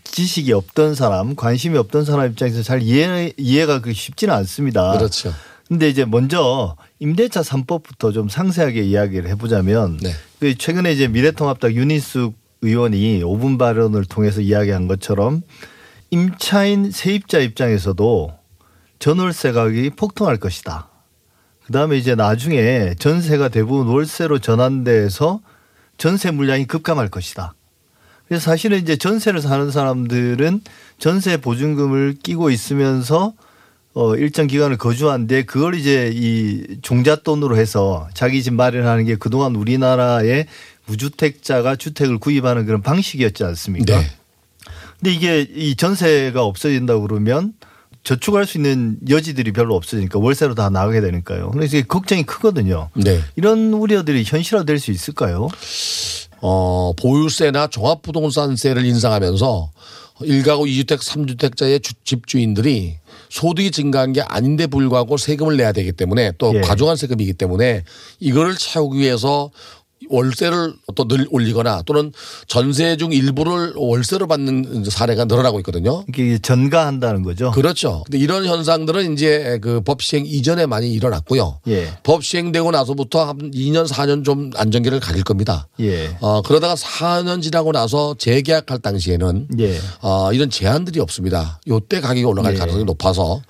지식이 없던 사람, 관심이 없던 사람 입장에서 잘 이해 이해가 그 쉽지는 않습니다. 그렇죠. 근데 이제 먼저 임대차 3법부터 좀 상세하게 이야기를 해보자면 네. 그 최근에 이제 미래통합당 윤희숙 의원이 5분 발언을 통해서 이야기한 것처럼 임차인 세입자 입장에서도 전월세 가격이 폭등할 것이다. 그 다음에 이제 나중에 전세가 대부분 월세로 전환돼서 전세 물량이 급감할 것이다. 그래서 사실은 이제 전세를 사는 사람들은 전세 보증금을 끼고 있으면서 어 일정 기간을 거주한데 그걸 이제 이 종잣돈으로 해서 자기 집 마련하는 게 그동안 우리나라의 무주택자가 주택을 구입하는 그런 방식이었지 않습니까? 네. 근데 이게 이 전세가 없어진다고 그러면 저축할 수 있는 여지들이 별로 없으니까 월세로 다 나가게 되니까요. 그래서 이게 걱정이 크거든요. 네. 이런 우려들이 현실화될 수 있을까요? 어, 보유세나 종합부동산세를 인상하면서 일가구 이주택삼주택자의 주- 집주인들이 소득이 증가한 게 아닌데 불구하고 세금을 내야 되기 때문에 또 예. 과중한 세금이기 때문에 이거를 채우기 위해서 월세를 또 늘 올리거나 또는 전세 중 일부를 월세로 받는 사례가 늘어나고 있거든요. 이게 전가한다는 거죠. 그렇죠. 근데 이런 현상들은 이제 그 법 시행 이전에 많이 일어났고요. 예. 법 시행되고 나서부터 한 2년 4년 좀 안정기를 가질 겁니다. 예. 어, 그러다가 4년 지나고 나서 재계약할 당시에는 예. 어, 이런 제한들이 없습니다. 요때 가격이 올라갈 예. 가능성이 높아서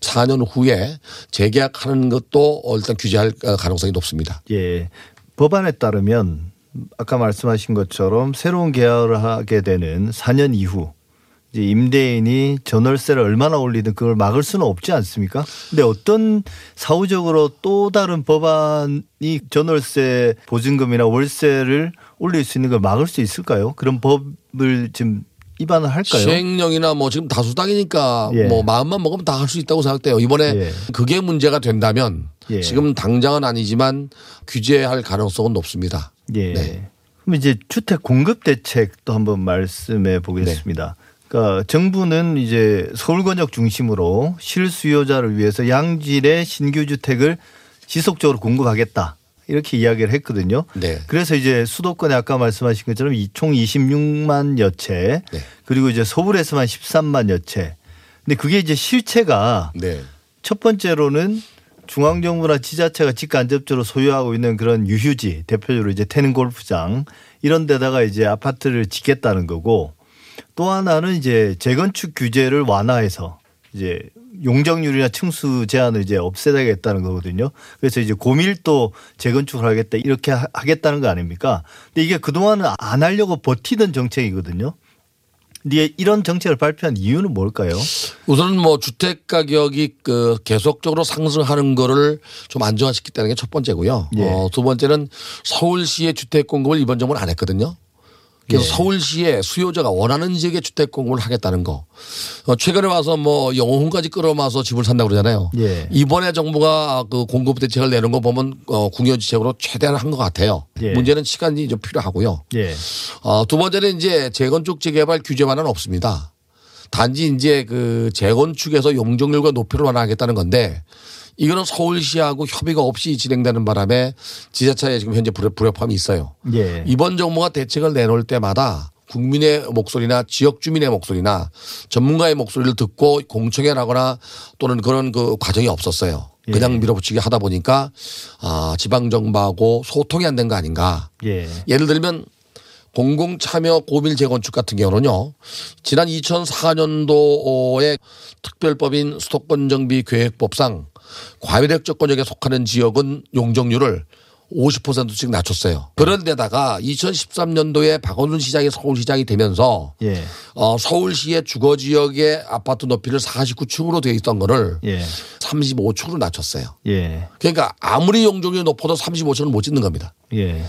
4년 후에 재계약하는 것도 일단 규제할 가능성이 높습니다. 예. 법안에 따르면 아까 말씀하신 것처럼 새로운 계약을 하게 되는 4년 이후 이제 임대인이 전월세를 얼마나 올리든 그걸 막을 수는 없지 않습니까? 근데 어떤 사후적으로 또 다른 법안이 전월세 보증금이나 월세를 올릴 수 있는 걸 막을 수 있을까요? 그런 법을 지금 입안을 할까요? 시행령이나 뭐 지금 다수당이니까 예. 뭐 마음만 먹으면 다 할 수 있다고 생각돼요. 이번에 예. 그게 문제가 된다면 예. 지금 당장은 아니지만 규제할 가능성은 높습니다. 예. 네. 그럼 이제 주택 공급 대책도 한번 말씀해 보겠습니다. 그러니까 정부는 이제 서울 권역 중심으로 실수요자를 위해서 양질의 신규 주택을 지속적으로 공급하겠다. 이렇게 이야기를 했거든요. 네. 그래서 이제 수도권에 아까 말씀하신 것처럼 이총 26만 여 채 네. 그리고 이제 서울에서만 13만 여 채. 근데 그게 이제 실체가 네. 첫 번째로는 중앙정부나 지자체가 직간접적으로 소유하고 있는 그런 유휴지 대표적으로 이제 태릉 골프장 이런 데다가 이제 아파트를 짓겠다는 거고 또 하나는 이제 재건축 규제를 완화해서 이제 용적률이나 층수 제한을 이제 없애야겠다는 거거든요. 그래서 이제 고밀도 재건축을 하겠다 이렇게 하- 하겠다는 거 아닙니까? 근데 이게 그동안은 안 하려고 버티던 정책이거든요. 근데 이런 정책을 발표한 이유는 뭘까요? 우선은 뭐 주택 가격이 그 계속적으로 상승하는 거를 좀 안정화시켰다는 게 첫 번째고요. 예. 어, 두 번째는 서울시의 주택 공급을 이번 정부는 안 했거든요. 그래서 예. 서울시에 수요자가 원하는 지역에 주택 공급을 하겠다는 거. 어, 최근에 와서 뭐 영혼까지 끌어마서 집을 산다고 그러잖아요. 예. 이번에 정부가 그 공급 대책을 내는 거 보면 어, 궁여지책으로 최대한 한 것 같아요. 예. 문제는 시간이 좀 필요하고요. 예. 어, 두 번째는 이제 재건축 재개발 규제만은 없습니다. 단지 이제 그 재건축에서 용적률과 높이를 완화하겠다는 건데 이거는 서울시하고 협의가 없이 진행되는 바람에 지자체에 지금 현재 불협- 불협화음이 있어요. 예. 이번 정부가 대책을 내놓을 때마다 국민의 목소리나 지역 주민의 목소리나 전문가의 목소리를 듣고 공청회 나거나 또는 그런 그 과정이 없었어요. 그냥 밀어붙이기 하다 보니까 아, 지방정부하고 소통이 안 된 거 아닌가. 예. 예를 들면 공공 참여 고밀 재건축 같은 경우는요. 지난 2004년도에 특별법인 수도권 정비 계획법상 과밀적 조건역에 속하는 지역은 용적률을 50%씩 낮췄어요. 그런데다가 2013년도에 박원순 시장이 서울시장이 되면서 예. 어, 서울시의 주거 지역의 아파트 높이를 49층으로 되어 있던 거를 예. 35층으로 낮췄어요. 예. 그러니까 아무리 용적률이 높아도 35층은 못 짓는 겁니다. 예.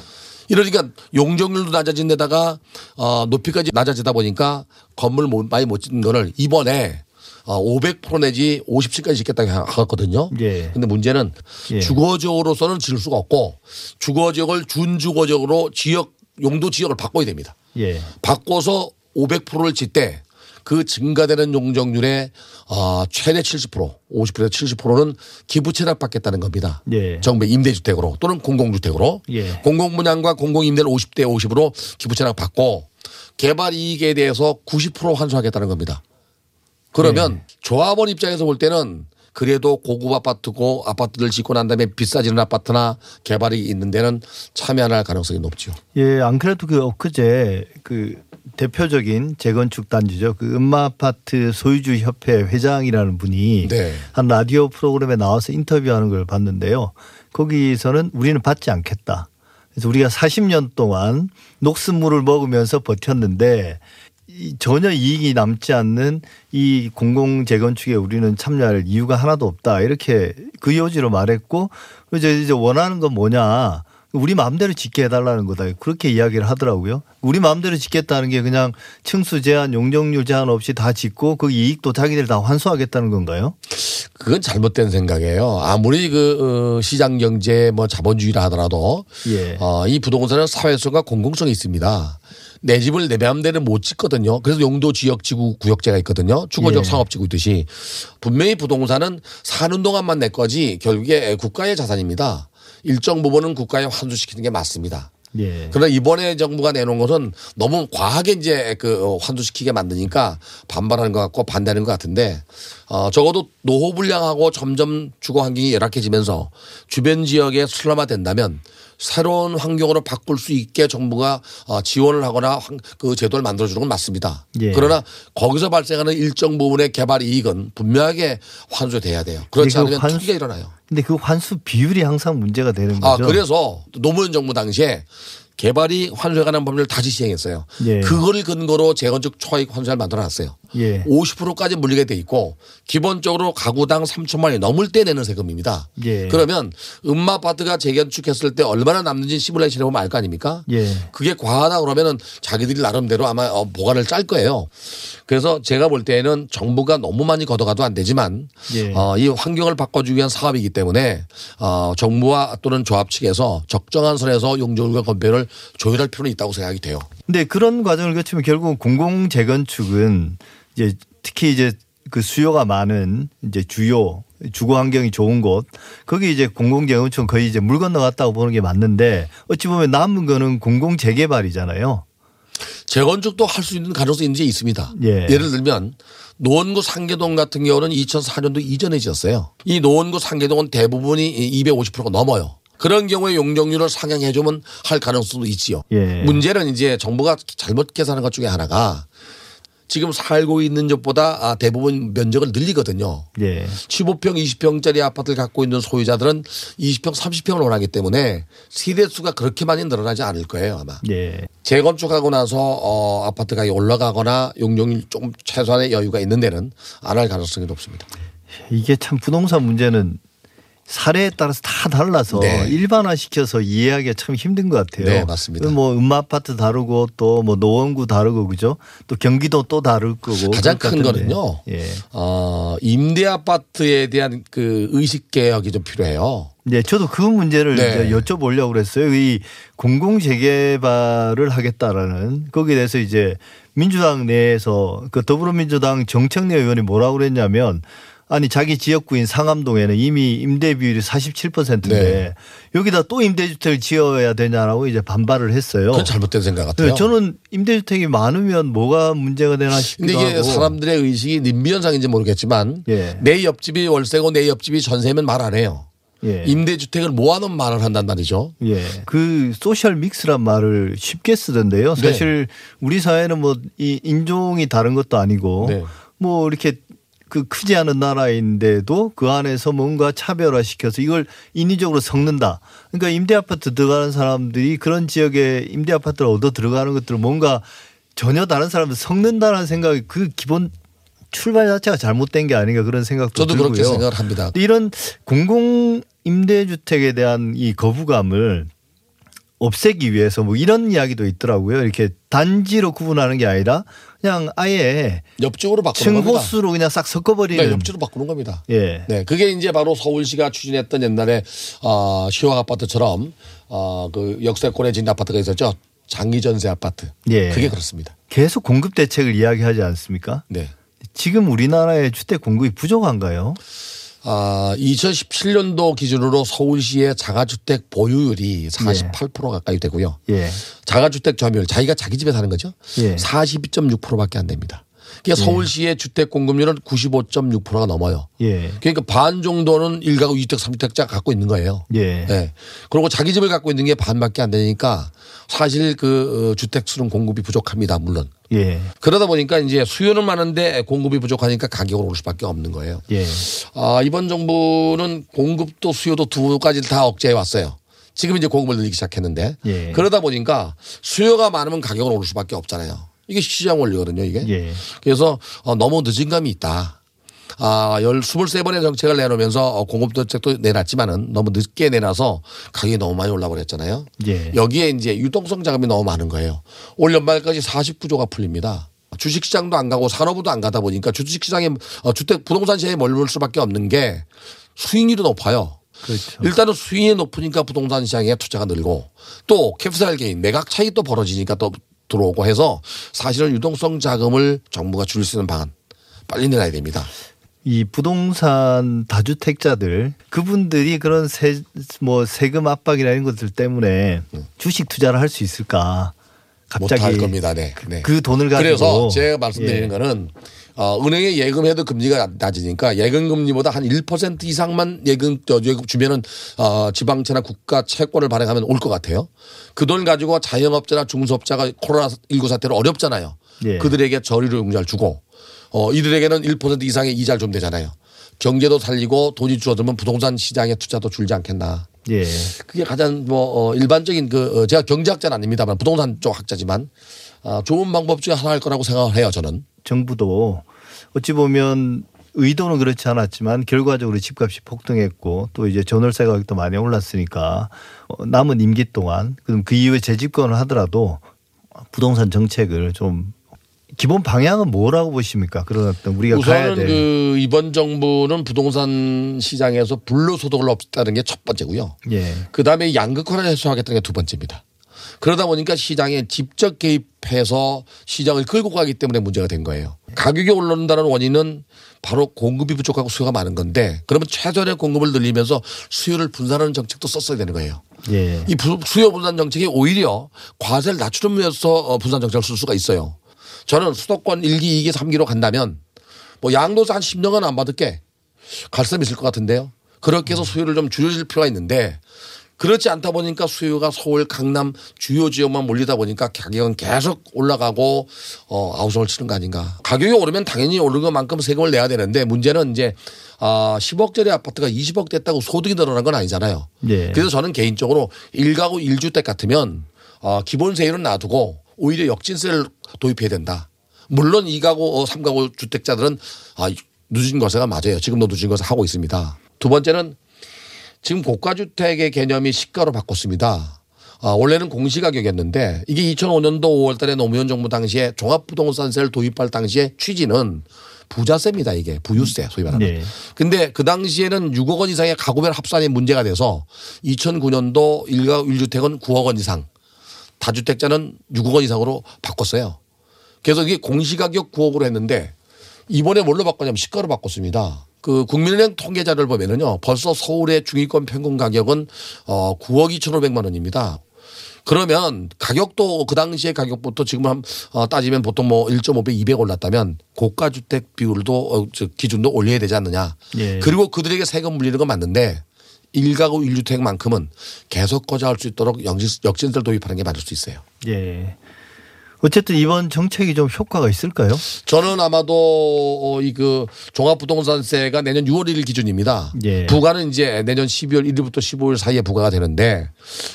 이러니까 용적률도 낮아진 데다가 어, 높이까지 낮아지다 보니까 건물 못- 많이 못 짓는 거를 이번에 어, 500% 내지 50층까지 짓겠다고 하거든요. 예. 근데 문제는 예. 주거지역으로서는 지을 수가 없고 주거지역을 준주거지역으로 지역 용도 지역을 바꿔야 됩니다. 예. 바꿔서 500%를 짓되 그 증가되는 용적률의 어, 최대 70% 50%에서 70%는 기부 채납 받겠다는 겁니다. 예. 정부의 임대주택으로 또는 공공주택으로 예. 공공분양과 공공임대를 50대 50으로 기부 채납 받고 개발 이익에 대해서 90% 환수하겠다는 겁니다. 그러면 네. 조합원 입장에서 볼 때는 그래도 고급 아파트고 아파트를 짓고 난 다음에 비싸지는 아파트나 개발이 있는 데는 참여 안할 가능성이 높죠. 예, 안 그래도 그 엊그제 그 대표적인 재건축 단지죠. 그 음마 아파트 소유주 협회 회장이라는 분이 네. 한 라디오 프로그램에 나와서 인터뷰하는 걸 봤는데요. 거기서는 우리는 받지 않겠다. 그래서 우리가 40년 동안 녹슨물을 먹으면서 버텼는데 이 전혀 이익이 남지 않는 이 공공 재건축에 우리는 참여할 이유가 하나도 없다. 이렇게 그 요지로 말했고 이제 이제 원하는 건 뭐냐. 우리 마음대로 짓게 해달라는 거다. 그렇게 이야기를 하더라고요. 우리 마음대로 짓겠다는 게 그냥 층수 제한, 용적률 제한 없이 다 짓고 그 이익도 자기들 다 환수하겠다는 건가요? 그건 잘못된 생각이에요. 아무리 그 어, 시장 경제 뭐 자본주의라 하더라도 예. 어, 이 부동산은 사회성과 공공성이 있습니다. 내 집을 내 마음대로 못 짓거든요. 그래서 용도 지역 지구 구역제가 있거든요. 주거적 예. 상업지구 있듯이 분명히 부동산은 사는 동안만 내 거지 결국에 국가의 자산입니다. 일정 부분은 국가에 환수시키는 게 맞습니다. 예. 그러나 이번에 정부가 내놓은 것은 너무 과하게 이제 그 어, 환수시키게 만드니까 반발하는 것 같고 반대하는 것 같은데 어 적어도 노후 불량하고 점점 주거 환경이 열악해지면서 주변 지역에 슬럼화된다면 새로운 환경으로 바꿀 수 있게 정부가 어, 지원을 하거나 환- 그 제도를 만들어주는 건 맞습니다. 예. 그러나 거기서 발생하는 일정 부분의 개발 이익은 분명하게 환수돼야 돼요. 그렇지 그 않으면 환수- 투기가 일어나요. 근데 그 환수 비율이 항상 문제가 되는 아, 거죠. 그래서 노무현 정부 당시에 개발이 환수에 관한 법률을 다시 시행했어요. 예. 그거를 근거로 재건축 초과이익 환수를 만들어 놨어요. 예. 50%까지 물리게 돼 있고 기본적으로 가구당 3천만 원이 넘을 때 내는 세금입니다. 예. 그러면 음마 아파트가 재건축했을 때 얼마나 남는지 시뮬레이션 해보면 알 거 아닙니까? 예. 그게 과하다 그러면은 자기들이 나름대로 아마 어, 보관을 짤 거예요. 그래서 제가 볼 때에는 정부가 너무 많이 걷어가도 안 되지만 예. 어, 이 환경을 바꿔주기 위한 사업이기 때문에 어, 정부와 또는 조합 측에서 적정한 선에서 용적률과 건폐를 조율할 필요는 있다고 생각이 돼요. 근데 그런 과정을 거치면 결국 공공 재건축은 이제 특히 이제 그 수요가 많은 이제 주요 주거 환경이 좋은 곳 거기 이제 공공 재건축은 거의 이제 물 건너갔다고 보는 게 맞는데 어찌 보면 남은 거는 공공 재개발이잖아요. 재건축도 할 수 있는 가능성이 있는지 있습니다. 예. 예를 들면 노원구 상계동 같은 경우는 2004년도 이전에 지었어요. 이 노원구 상계동은 대부분이 250%가 넘어요. 그런 경우에 용적률을 상향해 주면 할 가능성도 있지요. 예. 문제는 이제 정부가 잘못 계산한 것 중에 하나가 지금 살고 있는 것보다 아, 대부분 면적을 늘리거든요. 예. 15평, 20평짜리 아파트를 갖고 있는 소유자들은 20평, 30평을 원하기 때문에 세대 수가 그렇게 많이 늘어나지 않을 거예요 아마. 예. 재건축하고 나서 어, 아파트 가격이 올라가거나 용적률 조금 최소한의 여유가 있는 데는 안 할 가능성이 높습니다. 이게 참 부동산 문제는 사례에 따라서 다 달라서 네. 일반화시켜서 이해하기가 참 힘든 것 같아요. 네, 맞습니다. 뭐 음마 아파트 다르고 또 뭐 노원구 다르고 그죠? 또 경기도 또 다를 거고. 가장 큰. 거는요. 예. 어, 임대 아파트에 대한 그 의식 개혁이 좀 필요해요. 네, 저도 그 문제를 네. 이제 여쭤보려고 그랬어요. 이 공공 재개발을 하겠다라는 거기에 대해서 이제 민주당 내에서 그 더불어민주당 정청래 의원이 뭐라고 그랬냐면 아니 자기 지역구인 상암동에는 이미 임대 비율이 47%인데 네. 여기다 또 임대주택을 지어야 되냐라고 이제 반발을 했어요. 그건 잘못된 생각 같아요. 네, 저는 임대주택이 많으면 뭐가 문제가 되나 근데 싶기도 이게 하고. 사람들의 의식이 님비현상인지 모르겠지만 예. 내 옆집이 월세고 내 옆집이 전세면 말 안 해요. 예. 임대주택을 모아놓은 말을 한단 말이죠. 예. 그 소셜 믹스란 말을 쉽게 쓰던데요. 네. 사실 우리 사회는 뭐 이 인종이 다른 것도 아니고 네. 뭐 이렇게 그 크지 않은 나라인데도 그 안에서 뭔가 차별화 시켜서 이걸 인위적으로 섞는다. 그러니까 임대 아파트 들어가는 사람들이 그런 지역에 임대 아파트를 얻어 들어가는 것들을 뭔가 전혀 다른 사람들 섞는다는 생각이 그 기본 출발 자체가 잘못된 게 아닌가 그런 생각도 저도 들고요. 그렇게 생각을 합니다. 근데 이런 공공 임대주택에 대한 이 거부감을 없애기 위해서 뭐 이런 이야기도 있더라고요. 이렇게 단지로 구분하는 게 아니라 그냥 아예 옆집으로 바꾸는 겁니다. 층호수로 그냥 싹 섞어버리는. 네, 옆집으로 바꾸는 겁니다. 예. 네, 그게 이제 바로 서울시가 추진했던 옛날에 어, 시황 아파트처럼 어, 그 역세권에 진 아파트가 있었죠. 장기 전세 아파트. 예. 그게 그렇습니다. 계속 공급 대책을 이야기하지 않습니까? 네. 지금 우리나라의 주택 공급이 부족한가요? 아, 2017년도 기준으로 서울시의 자가주택 보유율이 48% 가까이 되고요. 예. 자가주택 점유율, 자기가 자기 집에 사는 거죠. 예. 42.6%밖에 안 됩니다. 그러니까 서울시의 주택 공급률은 95.6%가 넘어요. 예. 그러니까 반 정도는 일가구 2주택, 3주택자 갖고 있는 거예요. 예. 네. 그리고 자기 집을 갖고 있는 게 반밖에 안 되니까 사실 그 어, 주택 수는 공급이 부족합니다. 물론. 예. 그러다 보니까 이제 수요는 많은데 공급이 부족하니까 가격은 오를 수밖에 없는 거예요. 예. 아, 이번 정부는 공급도 수요도 두 가지를 다 억제해 왔어요. 지금 이제 공급을 늘리기 시작했는데 예. 그러다 보니까 수요가 많으면 가격은 오를 수밖에 없잖아요. 이게 시장 원리거든요, 이게. 예. 그래서 어, 너무 늦은 감이 있다. 아, 열, 23번의 정책을 내놓으면서 어, 공급 정책도 내놨지만은 너무 늦게 내놔서 가격이 너무 많이 올라버렸잖아요. 예. 여기에 이제 유동성 자금이 너무 많은 거예요. 올 연말까지 49조가 풀립니다. 주식시장도 안 가고 산업부도 안 가다 보니까 주식시장에 어, 주택 부동산 시장에 머물 수밖에 없는 게 수익률이 높아요. 그렇죠. 일단은 수익이 높으니까 부동산 시장에 투자가 늘고 또 캡스알 게인 매각 차익 또 벌어지니까 또 들어오고 해서 사실은 유동성 자금을 정부가 줄수 있는 방안 빨리 내놔야 됩니다. 이 부동산 다주택자들 그분들이 그런 세 뭐 세금 압박이라는 것들 때문에 주식 투자를 할 수 있을까? 갑자기 못할 겁니다. 네. 그, 네. 그 돈을 가지고 그래서 제가 말씀드리는 예. 거는 어, 은행에 예금해도 금리가 낮으니까 예금 금리보다 한 1% 이상만 예금 주면은 어, 지방채나 국가 채권을 발행하면 올 것 같아요. 그 돈 가지고 자영업자나 중소업자가 코로나 19 사태로 어렵잖아요. 예. 그들에게 저리로 융자를 주고 어, 이들에게는 1% 이상의 이자를 좀 되잖아요. 경제도 살리고 돈이 줄어들면 부동산 시장의 투자도 줄지 않겠나. 예. 그게 가장 뭐 어, 일반적인 그 어, 제가 경제학자는 아닙니다만 부동산 쪽 학자지만 아, 좋은 방법 중에 하나일 거라고 생각을 해요 저는. 정부도 어찌 보면 의도는 그렇지 않았지만 결과적으로 집값이 폭등했고 또 이제 전월세 가격도 많이 올랐으니까 어, 남은 임기 동안 그럼 그 이후에 재집권을 하더라도 부동산 정책을 좀 기본 방향은 뭐라고 보십니까? 그런 어떤 우리가 가야 우선은 될그 이번 정부는 부동산 시장에서 불로소득을 없다는 게 첫 번째고요. 예. 그 다음에 양극화를 해소하겠다는 게 두 번째입니다. 그러다 보니까 시장에 직접 개입 해서 시장을 끌고 가기 때문에 문제가 된 거예요. 가격이 오른다는 원인은 바로 공급이 부족하고 수요가 많은 건데 그러면 최전의 공급을 늘리면서 수요를 분산하는 정책도 썼어야 되는 거예요. 예. 이 부- 수요 분산 정책이 오히려 과세를 낮추면서 어, 분산 정책을 쓸 수가 있어요. 저는 수도권 1기, 2기, 3기로 간다면 뭐 양도세 한 10년간 안 받을게 갈 사람 있을 것 같은데요. 그렇게 해서 수요를 좀 줄여줄 필요가 있는데 그렇지 않다 보니까 수요가 서울, 강남 주요 지역만 몰리다 보니까 가격은 계속 올라가고 어, 아우성을 치는 거 아닌가. 가격이 오르면 당연히 오르는 것만큼 세금을 내야 되는데 문제는 이제 아 10억짜리 아파트가 20억 됐다고 소득이 늘어난 건 아니잖아요. 예. 그래서 저는 개인적으로 1가구 1주택 같으면 어, 기본 세율은 놔두고 오히려 역진세를 도입해야 된다. 물론 2가구, 3가구 주택자들은 아, 누진 거세가 맞아요. 지금도 누진 거세 하고 있습니다. 두 번째는 지금 고가주택의 개념이 시가로 바꿨습니다. 아, 원래는 공시가격이었는데 이게 2005년도 5월 달에 노무현 정부 당시에 종합부동산세를 도입할 당시에 취지는 부자세입니다. 이게 부유세 소위 말하는. 네. 근데 그 당시에는 6억 원 이상의 가구별 합산이 문제가 돼서 2009년도 일가 1주택은 9억 원 이상 다주택자는 6억 원 이상으로 바꿨어요. 그래서 이게 공시가격 9억으로 했는데 이번에 뭘로 바꿨냐면 시가로 바꿨습니다. 그 국민은행 통계자를 보면은요 벌써 서울의 중위권 평균 가격은 어 9억 2,500만 원입니다. 그러면 가격도 그 당시의 가격부터 지금 한 어, 따지면 보통 뭐 1.5배, 200 올랐다면 고가 주택 비율도 어, 저 기준도 올려야 되지 않느냐. 예. 그리고 그들에게 세금 물리는 건 맞는데 일가구 1주택만큼은 계속 거저할 수 있도록 역진- 역진세를 도입하는 게 맞을 수 있어요. 예. 어쨌든 이번 정책이 좀 효과가 있을까요? 저는 아마도 이그 종합부동산세가 내년 6월 1일 기준입니다. 예. 부과는 이제 내년 12월 1일부터 15일 사이에 부과가 되는데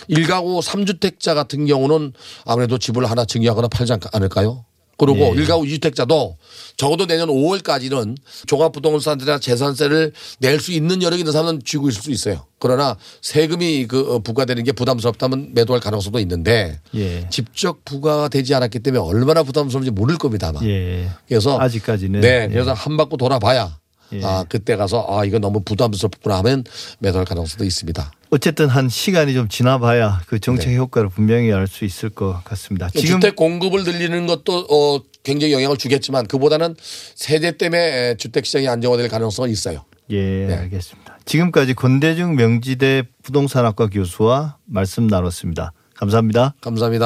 일가구 3주택자 같은 경우는 아무래도 집을 하나 증여하거나 팔지 않- 않을까요? 그리고 예. 일가구 2주택자도 적어도 내년 5월까지는 종합부동산세나 재산세를 낼 수 있는 여력이 있는 사람은 쥐고 있을 수 있어요. 그러나 세금이 그 어, 부과되는 게 부담스럽다면 매도할 가능성도 있는데 예. 직접 부과가 되지 않았기 때문에 얼마나 부담스러운지 모를 겁니다 아마. 예. 그래서 아직까지는 네, 예. 그래서 한 바퀴 돌아봐야 예. 아 그때 가서 아 이거 너무 부담스럽구나 하면 매도할 가능성도 있습니다. 어쨌든 한 시간이 좀 지나봐야 그 정책 효과를 분명히 알 수 있을 것 같습니다. 지금 네. 주택 공급을 늘리는 것도 어 굉장히 영향을 주겠지만 그보다는 세대 때문에 주택 시장이 안정화될 가능성은 있어요. 예, 네. 알겠습니다. 지금까지 권대중 명지대 부동산학과 교수와 말씀 나눴습니다. 감사합니다. 감사합니다.